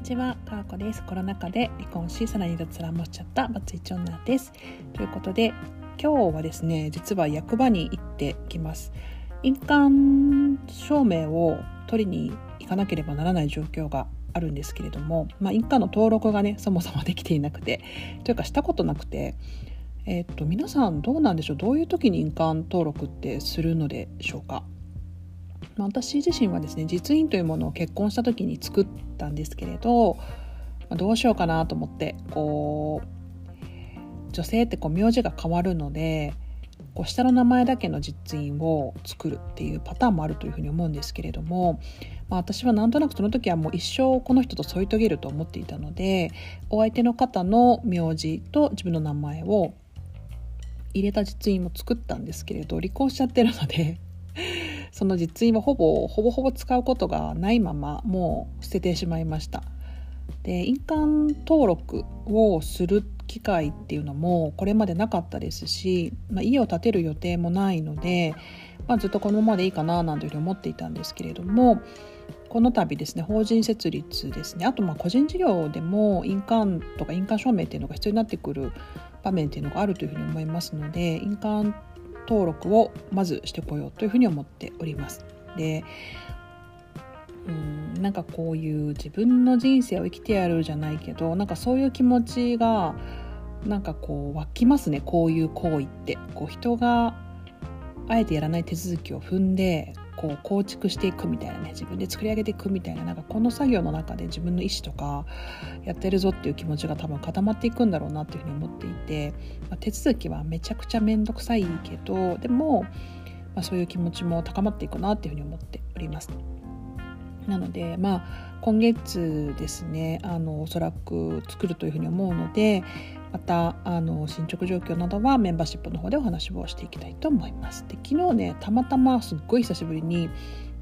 にちは、かーこです。コロナ禍で離婚し、さらに脱サラもしちゃったバツイチ女です。ということで、今日はですね、実は役場に行ってきます。印鑑証明を取りに行かなければならない状況があるんですけれども、まあ、印鑑の登録がね、そもそもできていなくて、というかしたことなくて、えっと、皆さんどうなんでしょう？どういう時に印鑑登録ってするのでしょうか、私自身はですね実印というものを結婚した時に作ったんですけれど、ま、どうしようかなと思ってこう女性ってこう名字が変わるのでこう下の名前だけの実印を作るっていうパターンもあるというふうに思うんですけれども、まあ、私はなんとなくその時はもう一生この人と添い遂げると思っていたのでお相手の方の名字と自分の名前を入れた実印も作ったんですけれど離婚しちゃってるのでその実印はほぼほぼほぼ使うことがないままもう捨ててしまいました。で印鑑登録をする機会っていうのもこれまでなかったですし、まあ、家を建てる予定もないので、まあ、ずっとこのままでいいかななんていうふうに思っていたんですけれどもこの度ですね法人設立ですね。あとまあ個人事業でも印鑑とか印鑑証明っていうのが必要になってくる場面っていうのがあるというふうに思いますので印鑑登録をまずしてこようというふうに思っております。でうんなんかこういう自分の人生を生きてやるじゃないけどなんかそういう気持ちがなんかこう湧きますねこういう行為ってこう人があえてやらない手続きを踏んでこう構築していくみたいなね自分で作り上げていくみたいななんかこの作業の中で自分の意思とかやってるぞっていう気持ちが多分固まっていくんだろうなっていうふうに思っていて、まあ、手続きはめちゃくちゃ面倒くさいけどでも、まあ、そういう気持ちも高まっていくなっていうふうに思っております。なのでまあ今月ですねあのおそらく作るというふうに思うのでまたあの進捗状況などはメンバーシップの方でお話をしていきたいと思います。で昨日ねたまたますっごい久しぶりに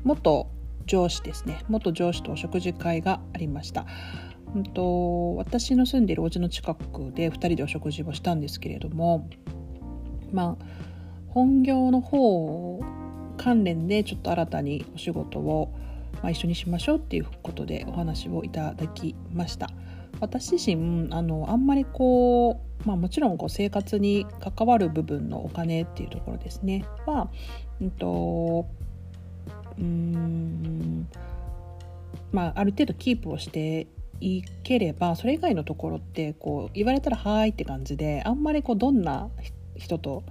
元上司ですね元上司とお食事会がありました。うんと、私の住んでいるお家の近くで2人でお食事をしたんですけれどもまあ本業の方関連でちょっと新たにお仕事を、まあ、一緒にしましょうっていうことでお話をいただきました。私自身あのあんまりこう、まあ、もちろんこう生活に関わる部分のお金っていうところですね。は、うんとうんまあ、ある程度キープをしていければそれ以外のところってこう言われたら「はーい」って感じであんまりこうどんな人と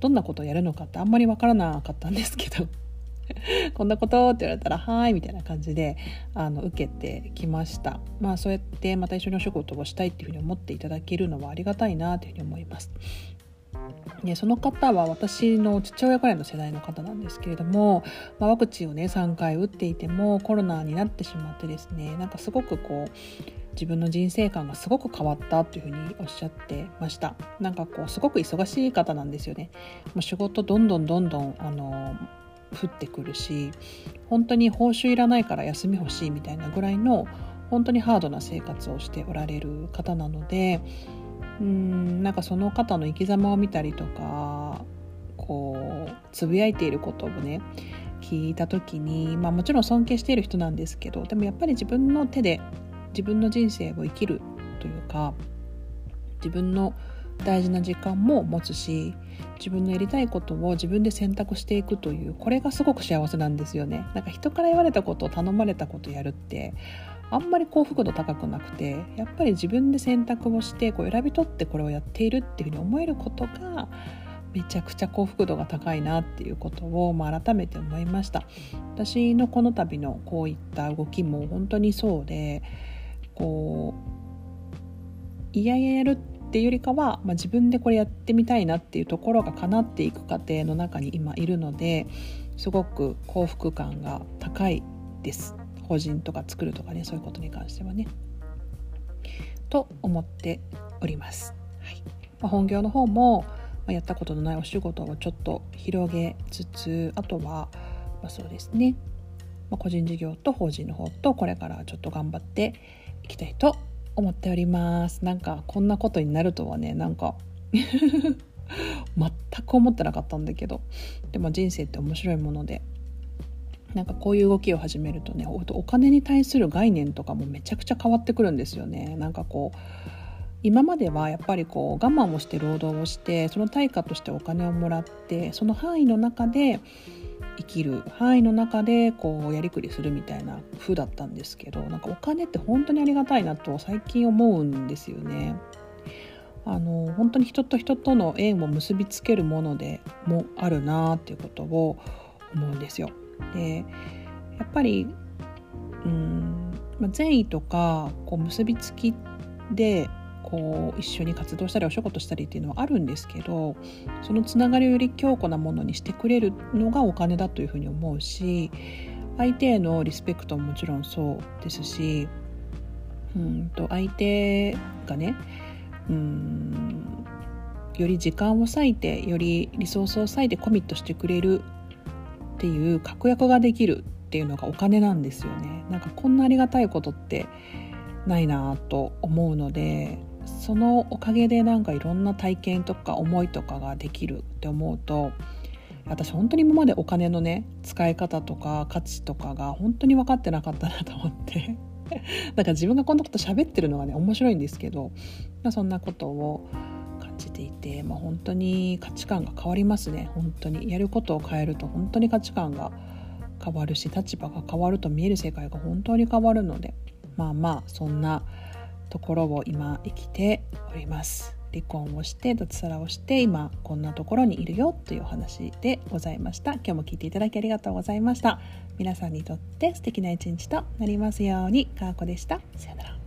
どんなことをやるのかってあんまり分からなかったんですけど。こんなことって言われたら「はい」みたいな感じであの受けてきました。まあそうやってまた一緒にお仕事をしたいっていうふうに思っていただけるのはありがたいなというふうに思います。でその方は私の父親くらいの世代の方なんですけれども、まあ、ワクチンをね3回打っていてもコロナになってしまってですねなんかすごくこう自分の人生観がすごく変わったというふうにおっしゃってました。なんかこうすごく忙しい方なんですよね。もう仕事どんどんどんどんあの降ってくるし本当に報酬いらないから休み欲しいみたいなぐらいの本当にハードな生活をしておられる方なのでうんなんかその方の生き様を見たりとかこうつぶやいていることをね聞いた時に、まあ、もちろん尊敬している人なんですけどでもやっぱり自分の手で自分の人生を生きるというか自分の大事な時間も持つし自分のやりたいことを自分で選択していくというこれがすごく幸せなんですよね。なんか人から言われたことを頼まれたことやるってあんまり幸福度高くなくてやっぱり自分で選択をしてこう選び取ってこれをやっているっていうふうに思えることがめちゃくちゃ幸福度が高いなっていうことを、ま、改めて思いました。私のこの度のこういった動きも本当にそうでこういやいややるってっていうよりかは、まあ、自分でこれやってみたいなっていうところが叶っていく過程の中に今いるのですごく幸福感が高いです法人とか作るとかねそういうことに関してはね。と思っております。はいまあ、本業の方も、ま、やったことのないお仕事をちょっと広げつつあとは、まあ、そうですね、まあ、個人事業と法人の方とこれからちょっと頑張っていきたいと思っております。なんかこんなことになるとはねなんか 全く思ってなかったんだけど。でも人生って面白いもので。なんかこういう動きを始めるとねお金に対する概念とかもめちゃくちゃ変わってくるんですよね。なんかこう今まではやっぱりこう我慢をして労働をしてその対価としてお金をもらってその範囲の中で生きる範囲の中でこうやりくりするみたいな風だったんですけどなんかお金って本当にありがたいなと最近思うんですよね。あの本当に人と人との縁を結びつけるものでもあるなっていうことを思うんですよ。でやっぱりうん、まあ、善意とかこう結びつきでこう一緒に活動したりお仕事したりっていうのはあるんですけどそのつながりをより強固なものにしてくれるのがお金だというふうに思うし相手へのリスペクトももちろんそうですしうんと相手がねうんより時間を割いてよりリソースを割いてコミットしてくれるっていう確約ができるっていうのがお金なんですよね。なんかこんなありがたいことってないなと思うのでそのおかげでなんかいろんな体験とか思いとかができるって思うと私本当に今までお金のね使い方とか価値とかが本当に分かってなかったなと思って。だから自分がこんなこと喋ってるのがね面白いんですけど、まあ、そんなことを感じていて、まあ、本当に価値観が変わりますね。本当にやることを変えると本当に価値観が変わるし立場が変わると見える世界が本当に変わるのでまあまあそんなところを今生きております。離婚をして脱サラをして今こんなところにいるよというお話でございました。今日も聞いていただきありがとうございました皆さんにとって素敵な一日となりますように。かーこでした。さよなら。